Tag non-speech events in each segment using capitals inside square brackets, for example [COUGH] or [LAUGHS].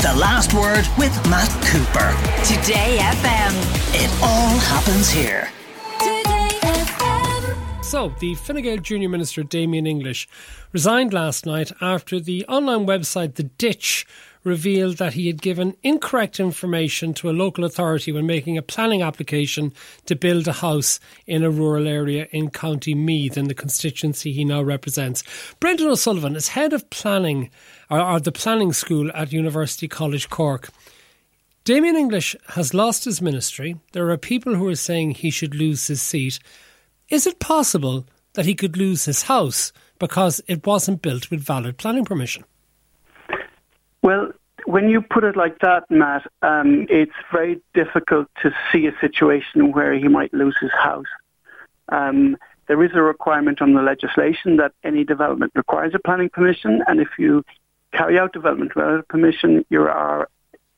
The Last Word with Matt Cooper. Today FM. It all happens here. Today FM So, the Fine Gael Junior Minister Damien English resigned last night after the online website The Ditch revealed that he had given incorrect information to a local authority when making a planning application to build a house in a rural area in County Meath in the constituency he now represents. Brendan O'Sullivan is head of planning or, or the planning school at University College Cork. Damien English has lost his ministry. There are people who are saying he should lose his seat. Is it possible that he could lose his house because it wasn't built with valid planning permission? Well, when you put it like that, Matt, um, it's very difficult to see a situation where he might lose his house. Um, there is a requirement on the legislation that any development requires a planning permission, and if you carry out development without a permission, you are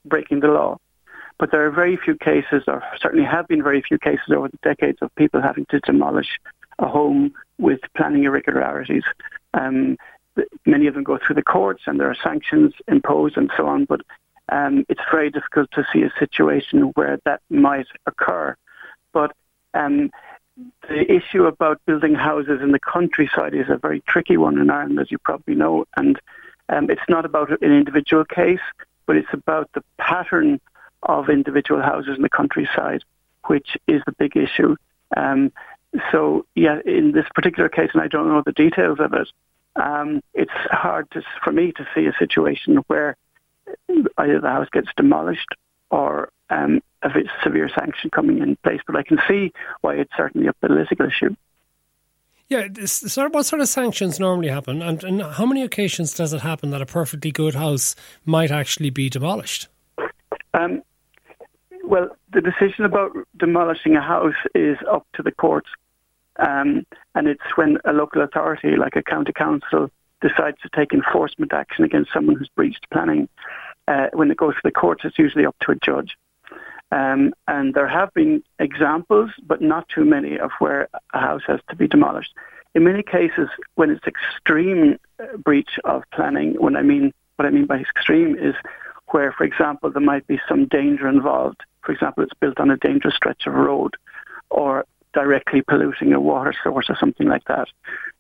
breaking the law. But there are very few cases, or certainly have been very few cases over the decades, of people having to demolish a home with planning irregularities. Um, many of them go through the courts and there are sanctions imposed and so on, but um, it's very difficult to see a situation where that might occur. But um, the issue about building houses in the countryside is a very tricky one in Ireland, as you probably know, and um, it's not about an individual case, but it's about the pattern of individual houses in the countryside, which is the big issue. Um, so, yeah, in this particular case, and I don't know the details of it, um, it's hard to, for me to see a situation where either the house gets demolished or um, a severe sanction coming in place. But I can see why it's certainly a political issue. Yeah, what sort of sanctions normally happen, and, and how many occasions does it happen that a perfectly good house might actually be demolished? Um, well, the decision about demolishing a house is up to the courts. Um, and it's when a local authority, like a county council, decides to take enforcement action against someone who's breached planning. Uh, when it goes to the courts, it's usually up to a judge. Um, and there have been examples, but not too many, of where a house has to be demolished. In many cases, when it's extreme uh, breach of planning, when I mean what I mean by extreme is where, for example, there might be some danger involved. For example, it's built on a dangerous stretch of road, or directly polluting a water source or something like that.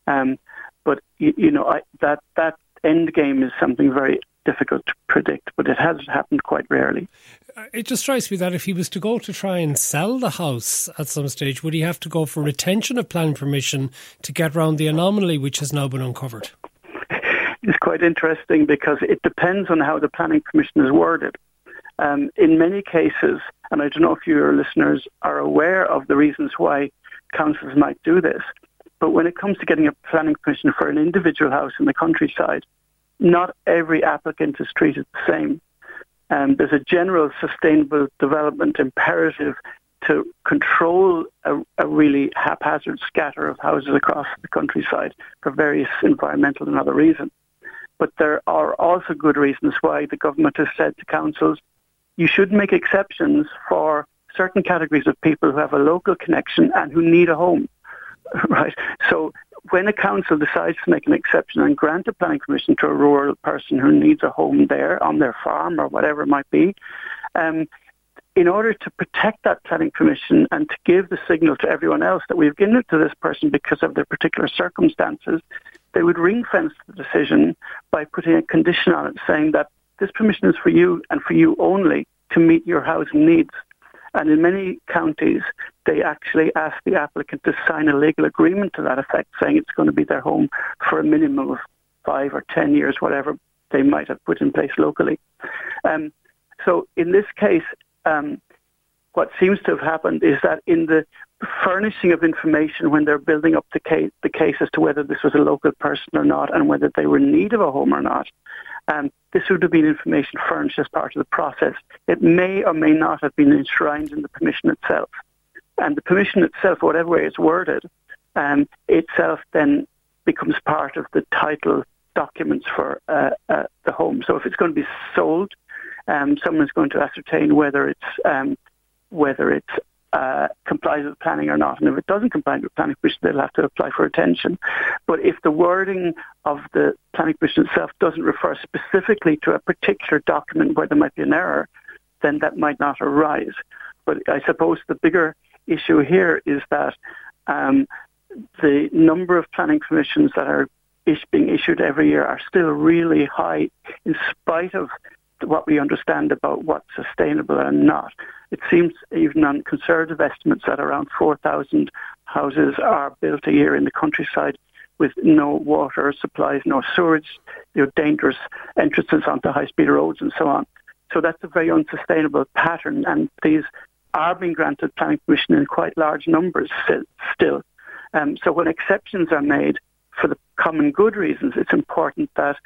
Um, but you, you know, I, that that end game is something very difficult to predict, but it has happened quite rarely. Uh, it just strikes me that if he was to go to try and sell the house at some stage, would he have to go for retention of planning permission to get around the anomaly which has now been uncovered? [LAUGHS] It's quite interesting because it depends on how the planning permission is worded. Um, in many cases, and I don't know if your listeners are aware of the reasons why councils might do this, but when it comes to getting a planning permission for an individual house in the countryside, not every applicant is treated the same. Um, there's a general sustainable development imperative to control a, a, really haphazard scatter of houses across the countryside for various environmental and other reasons. But there are also good reasons why the government has said to councils, you should make exceptions for certain categories of people who have a local connection and who need a home. [LAUGHS] Right? So when a council decides to make an exception and grant a planning permission to a rural person who needs a home there on their farm or whatever it might be, um, in order to protect that planning permission and to give the signal to everyone else that we've given it to this person because of their particular circumstances, they would ring fence the decision by putting a condition on it saying that this permission is for you and for you only to meet your housing needs. And in many counties, they actually ask the applicant to sign a legal agreement to that effect, saying it's going to be their home for a minimum of five or ten years, whatever they might have put in place locally. Um, so in this case, um, what seems to have happened is that in the furnishing of information when they're building up the case, the case as to whether this was a local person or not and whether they were in need of a home or not, um, this would have been information furnished as part of the process. It may or may not have been enshrined in the permission itself. And the permission itself, whatever way it's worded, um, itself then becomes part of the title documents for uh, uh, the home. So if it's going to be sold, um, someone's going to ascertain whether it's um, whether it's uh, complies with planning or not. And if it doesn't comply with planning permission, they'll have to apply for retention. But if the wording of the planning permission itself doesn't refer specifically to a particular document where there might be an error, then that might not arise. But I suppose the bigger issue here is that um, the number of planning permissions that are being issued every year are still really high in spite of what we understand about what's sustainable and not. It seems even on conservative estimates that around 4,000 houses are built a year in the countryside with no water supplies, no sewage, you know, dangerous entrances onto high-speed roads and so on. So that's a very unsustainable pattern, and these are being granted planning permission in quite large numbers still. Um, so when exceptions are made for the common good reasons, it's important that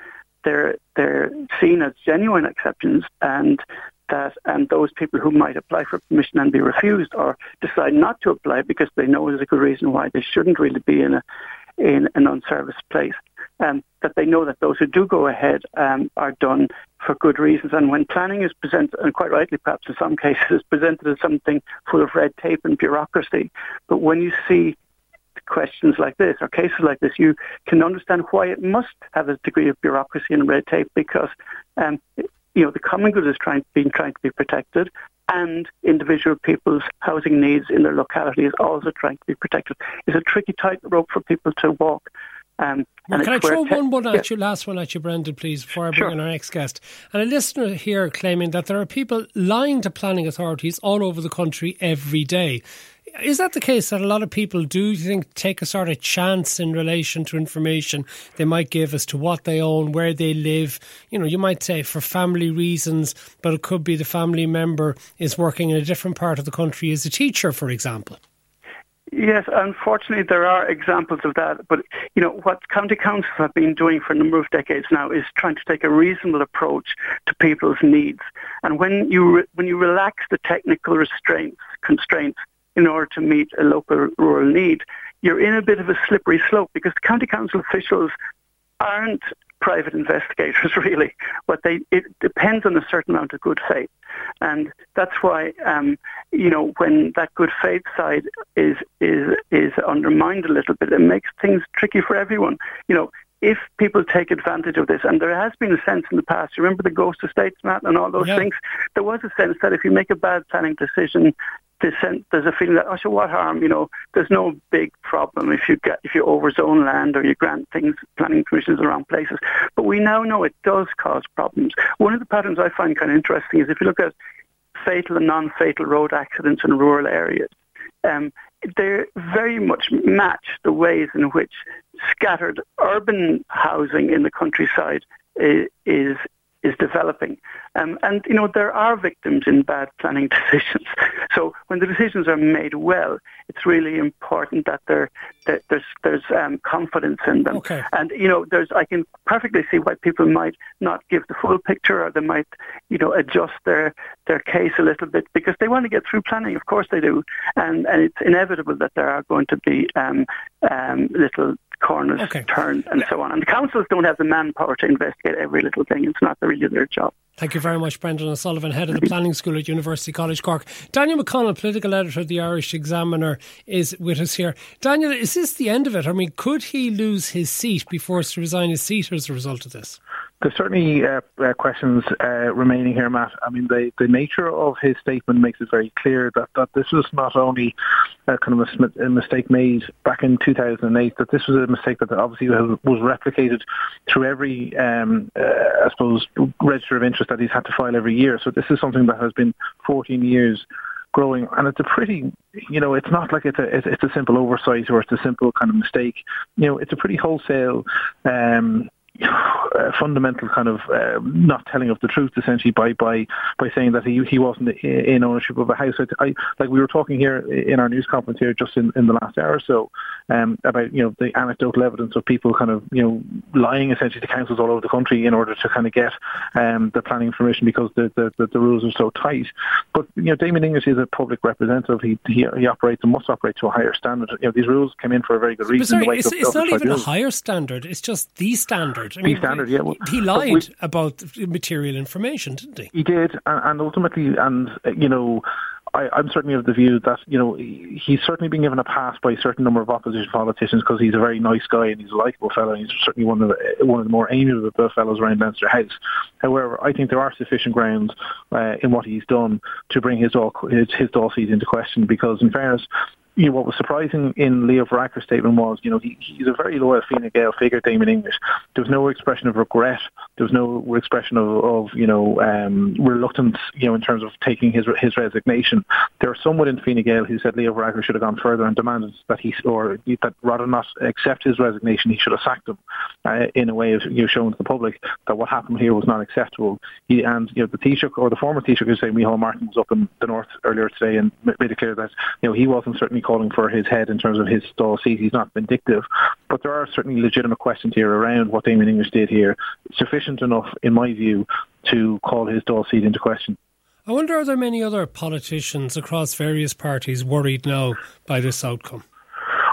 they're they're seen as genuine exceptions and that and those people who might apply for permission and be refused or decide not to apply because they know there's a good reason why they shouldn't really be in a in an unserviced place. Um, that they know that those who do go ahead um, are done for good reasons. And when planning is presented, and quite rightly perhaps in some [LAUGHS] cases, presented as something full of red tape and bureaucracy, but when you see questions like this or cases like this, you can understand why it must have a degree of bureaucracy and red tape because um, you know the common good is trying being trying to be protected, and individual people's housing needs in their locality is also trying to be protected. It's a tricky tightrope for people to walk. Um, well, can I throw te- one one at yeah. you, last one at you, Brendan, please, before I bring sure. in our next guest? And a listener here claiming that there are people lying to planning authorities all over the country every day is that the case that a lot of people do think take a sort of chance in relation to information they might give as to what they own, where they live? You know, you might say for family reasons, but it could be the family member is working in a different part of the country as a teacher, for example. Yes, unfortunately, there are examples of that. But you know what county councils have been doing for a number of decades now is trying to take a reasonable approach to people's needs. And when you re- when you relax the technical restraints constraints in order to meet a local rural need, you're in a bit of a slippery slope because the county council officials aren't private investigators [LAUGHS] really. What they it depends on a certain amount of good faith, and that's why um, you know when that good faith side is is is undermined a little bit, it makes things tricky for everyone. You know, if people take advantage of this, and there has been a sense in the past, remember the ghost estates, Matt, and all those things, there was a sense that if you make a bad planning decision, there's a feeling that, oh, so what harm? You know, there's no big problem if you get if you overzone land or you grant things, planning permissions around places. But we now know it does cause problems. One of the patterns I find kind of interesting is if you look at fatal and non-fatal road accidents in rural areas. Um, they very much match the ways in which scattered urban housing in the countryside is, is is developing. Um, and, you know, there are victims in bad planning [LAUGHS] decisions. So when the decisions are made well, it's really important that, there, that there's, there's um, confidence in them. Okay. And, you know, there's, I can perfectly see why people might not give the full picture or they might, you know, adjust their, their case a little bit because they want to get through planning. Of course they do. And, and it's inevitable that there are going to be um, um, little corners okay. turned and so on. And the councils don't have the manpower to investigate every little thing. It's not really their job. Thank you very much, Brendan O'Sullivan, head of the Planning School at University College Cork. Daniel McConnell, political editor of the Irish Examiner, is with us here. Daniel, is this the end of it? I mean, could he lose his seat, be forced to resign his seat as a result of this? There's certainly uh, uh, questions uh, remaining here, Matt. I mean, the, the nature of his statement makes it very clear that, that this was not only kind of a, a mistake made back in 2008, that this was a mistake that obviously was replicated through every, um, uh, I suppose, register of interest that he's had to file every year. So this is something that has been 14 years growing, and it's a pretty, you know, it's not like it's a it's a simple oversight or it's a simple kind of mistake. You know, it's a pretty wholesale um, uh, [SIGHS] fundamental kind of uh, not telling of the truth essentially by by by saying that he he wasn't in ownership of a house. I, I, like we were talking here in our news conference here just in, in the last hour or so um, about you know the anecdotal evidence of people kind of you know lying essentially to councils all over the country in order to kind of get um, the planning permission because the, the, the, the rules are so tight. But you know Damien English is a public representative. He, he he operates and must operate to a higher standard. You know these rules came in for a very good reason. But sorry, it's, it's not even a higher standard. It's just the standard standard. I mean, standard, yeah. Well, he lied we, about material information, didn't he? He did, and, and ultimately, and you know, I, I'm certainly of the view that you know he's certainly been given a pass by a certain number of opposition politicians because he's a very nice guy and he's a likable fellow. And he's certainly one of the, one of the more amiable fellows around Leinster House. However, I think there are sufficient grounds uh, in what he's done to bring his his, his Dáil into question because, in fairness, you know, what was surprising in Leo Varadkar's statement was, you know, he, he's a very loyal Fine Gael figure, Damien English. There was no expression of regret. There was no expression of, of you know, um, reluctance, you know, in terms of taking his his resignation. There are some within Fine Gael who said Leo Varadkar should have gone further and demanded that he, or that rather not accept his resignation, he should have sacked him uh, in a way of you know, showing to the public that what happened here was not acceptable. He, and, you know, the Taoiseach, or the former Taoiseach, who say Micheál Martin was up in the north earlier today and made it clear that, you know, he wasn't certainly calling for his head in terms of his Dáil seat. He's not vindictive, but there are certainly legitimate questions here around what Damien English did here, sufficient enough, in my view, to call his Dáil seat into question. I wonder are there many other politicians across various parties worried now by this outcome?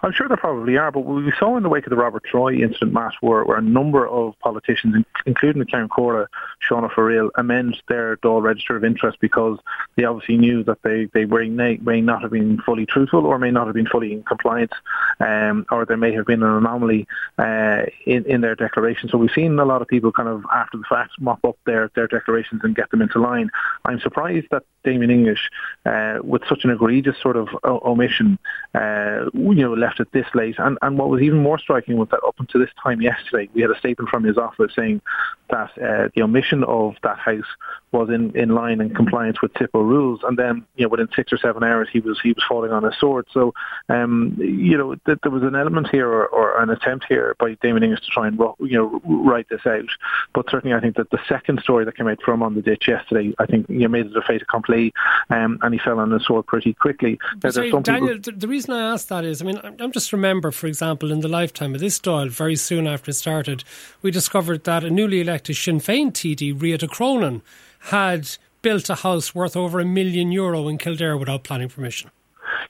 I'm sure there probably are, but we saw in the wake of the Robert Troy incident, Matt, where, where a number of politicians, including the Ceann Comhairle, Seána Fariel, amend their Dáil register of interest because they obviously knew that they, they may, may not have been fully truthful or may not have been fully in compliance, um, or there may have been an anomaly uh, in, in their declaration. So we've seen a lot of people kind of, after the fact, mop up their, their declarations and get them into line. I'm surprised that Damien English, uh, with such an egregious sort of omission, uh, you know, left it this late. And, and what was even more striking was that up until this time yesterday, we had a statement from his office saying that uh, the omission of that house was in, in line and compliance with SIPO rules. And then, you know, within six or seven hours, he was he was falling on his sword. So, um, you know, th- there was an element here or, or, an attempt here by Damien English to try and you know write this out. But certainly, I think that the second story that came out from on the ditch yesterday, I think you know, made it a fait accompli, um, and he fell on his sword pretty quickly. Sorry, Daniel, people... the reason I asked that is, I mean, I'm just remember, for example, in the lifetime of this Dáil, very soon after it started, we discovered that a newly elected Sinn Féin TD, Réada Cronin, had built a house worth over a million euro in Kildare without planning permission.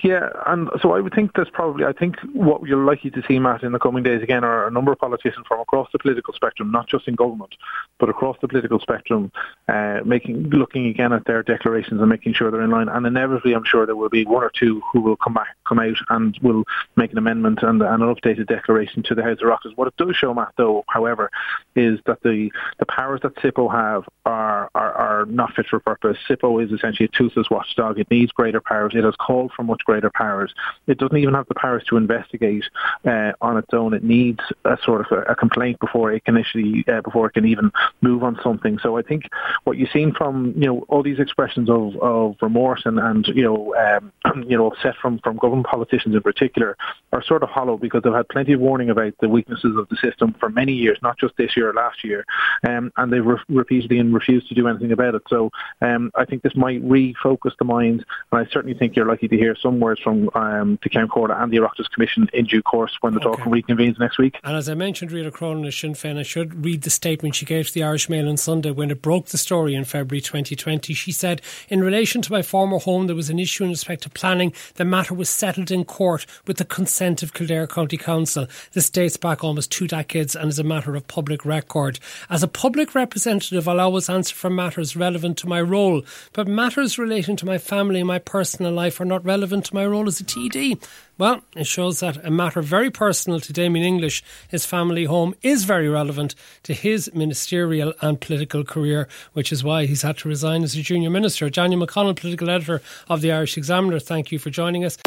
Yeah, and so I would think that's probably, I think what you're likely to see, Matt, in the coming days again are a number of politicians from across the political spectrum, not just in government, but across the political spectrum, uh, making looking again at their declarations and making sure they're in line. And inevitably, I'm sure there will be one or two who will come back, come out, and will make an amendment and, and an updated declaration to the House of Oireachtas. What it does show, Matt, though, however, is that the the powers that SIPO have are, are are not fit for purpose. SIPO is essentially a toothless watchdog. It needs greater powers. It has called for much greater powers. It doesn't even have the powers to investigate uh, on its own. It needs a sort of a, a complaint before it can initially uh, before it can even move on something. So I think what you've seen from you know all these expressions of, of remorse and, and you know um, [CLEARS THROAT] you know upset from from government politicians in particular are sort of hollow because they've had plenty of warning about the weaknesses of the system for many years, not just this year or last year, um, and they've re- repeatedly refused to do anything about it. So um, I think this might refocus the minds, and I certainly think you're likely to hear some words from um, the Comhairle and the Oireachtas Commission in due course when the okay. Dáil reconvenes next week. And as I mentioned, Réada Cronin of Sinn Féin, I should read the statement she gave to the Irish Mail on Sunday when it broke the story in February 2020. She said, In relation to my former home, there was an issue in respect to planning. The matter was settled in court with the consent of Kildare County Council. This dates back almost two decades and is a matter of public record. As a public representative, I'll always answer for matters relevant to my role, but matters relating to my family and my personal life are not relevant to my role as a TD. Well, it shows that a matter very personal to Damien English, his family home, is very relevant to his ministerial and political career, which is why he's had to resign as a junior minister. Daniel McConnell, political editor of the Irish Examiner, thank you for joining us.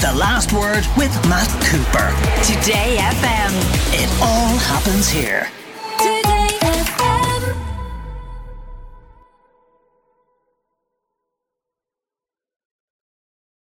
The last word with Matt Cooper. Today FM. It all happens here.